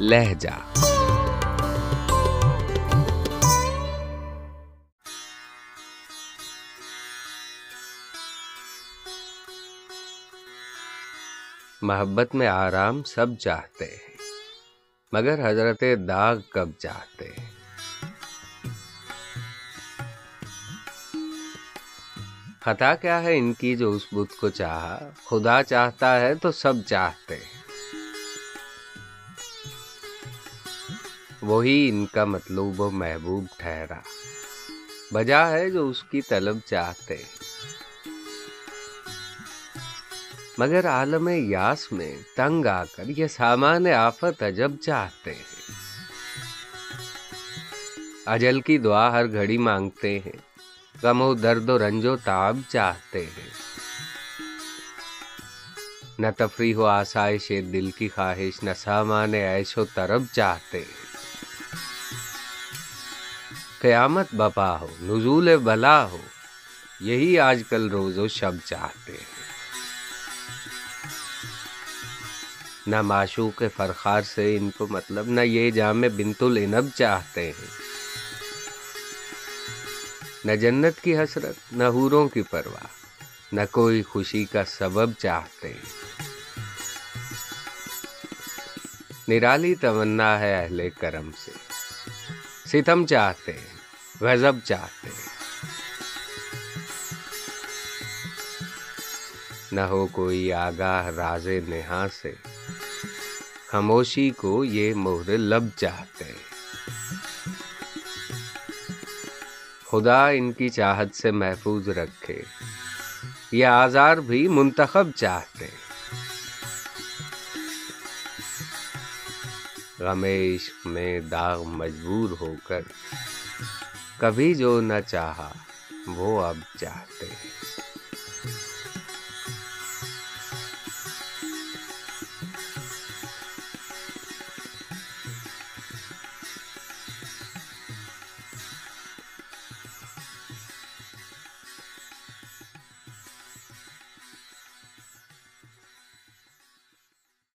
لہجہ۔ محبت میں آرام سب چاہتے ہیں، مگر حضرت داغ کب چاہتے ہیں؟ خطا کیا ہے ان کی جو اس بدھ کو چاہا؟ خدا چاہتا ہے تو سب چاہتے ہیں۔ وہی ان کا مطلوب و محبوب ٹھہرا۔ بجا ہے جو اس کی طلب چاہتے۔ مگر عالم یاس میں تنگ آ کر یہ سامان آفت عجب چاہتے ہیں۔ اجل کی دعا ہر گھڑی مانگتے ہیں۔ غم و درد و رنج و تاب چاہتے ہیں۔ نہ تفریح و آسائش دل کی خواہش، نہ سامان ایش و طرب چاہتے ہیں۔ قیامت بپا ہو، نزول بلا ہو، یہی آج کل روز و شب چاہتے ہیں۔ نہ معشوق فرخار سے ان کو مطلب نہ یہ جامع بنت العنب چاہتے ہیں۔ نہ جنت کی حسرت، نہ حوروں کی پرواہ، نہ کوئی خوشی کا سبب چاہتے ہیں۔ نرالی تمنا ہے اہل کرم سے۔ ستم چاہتے غضب چاہتے نہ ہو کوئی آگاہ راز نہا سے، خاموشی کو یہ مہر لب چاہتے خدا ان کی چاہت سے محفوظ رکھے، یہ آزار بھی منتخب چاہتے غم عشق میں داغ مجبور ہو کر کبھی جو نہ چاہا وہ اب چاہتے ہیں۔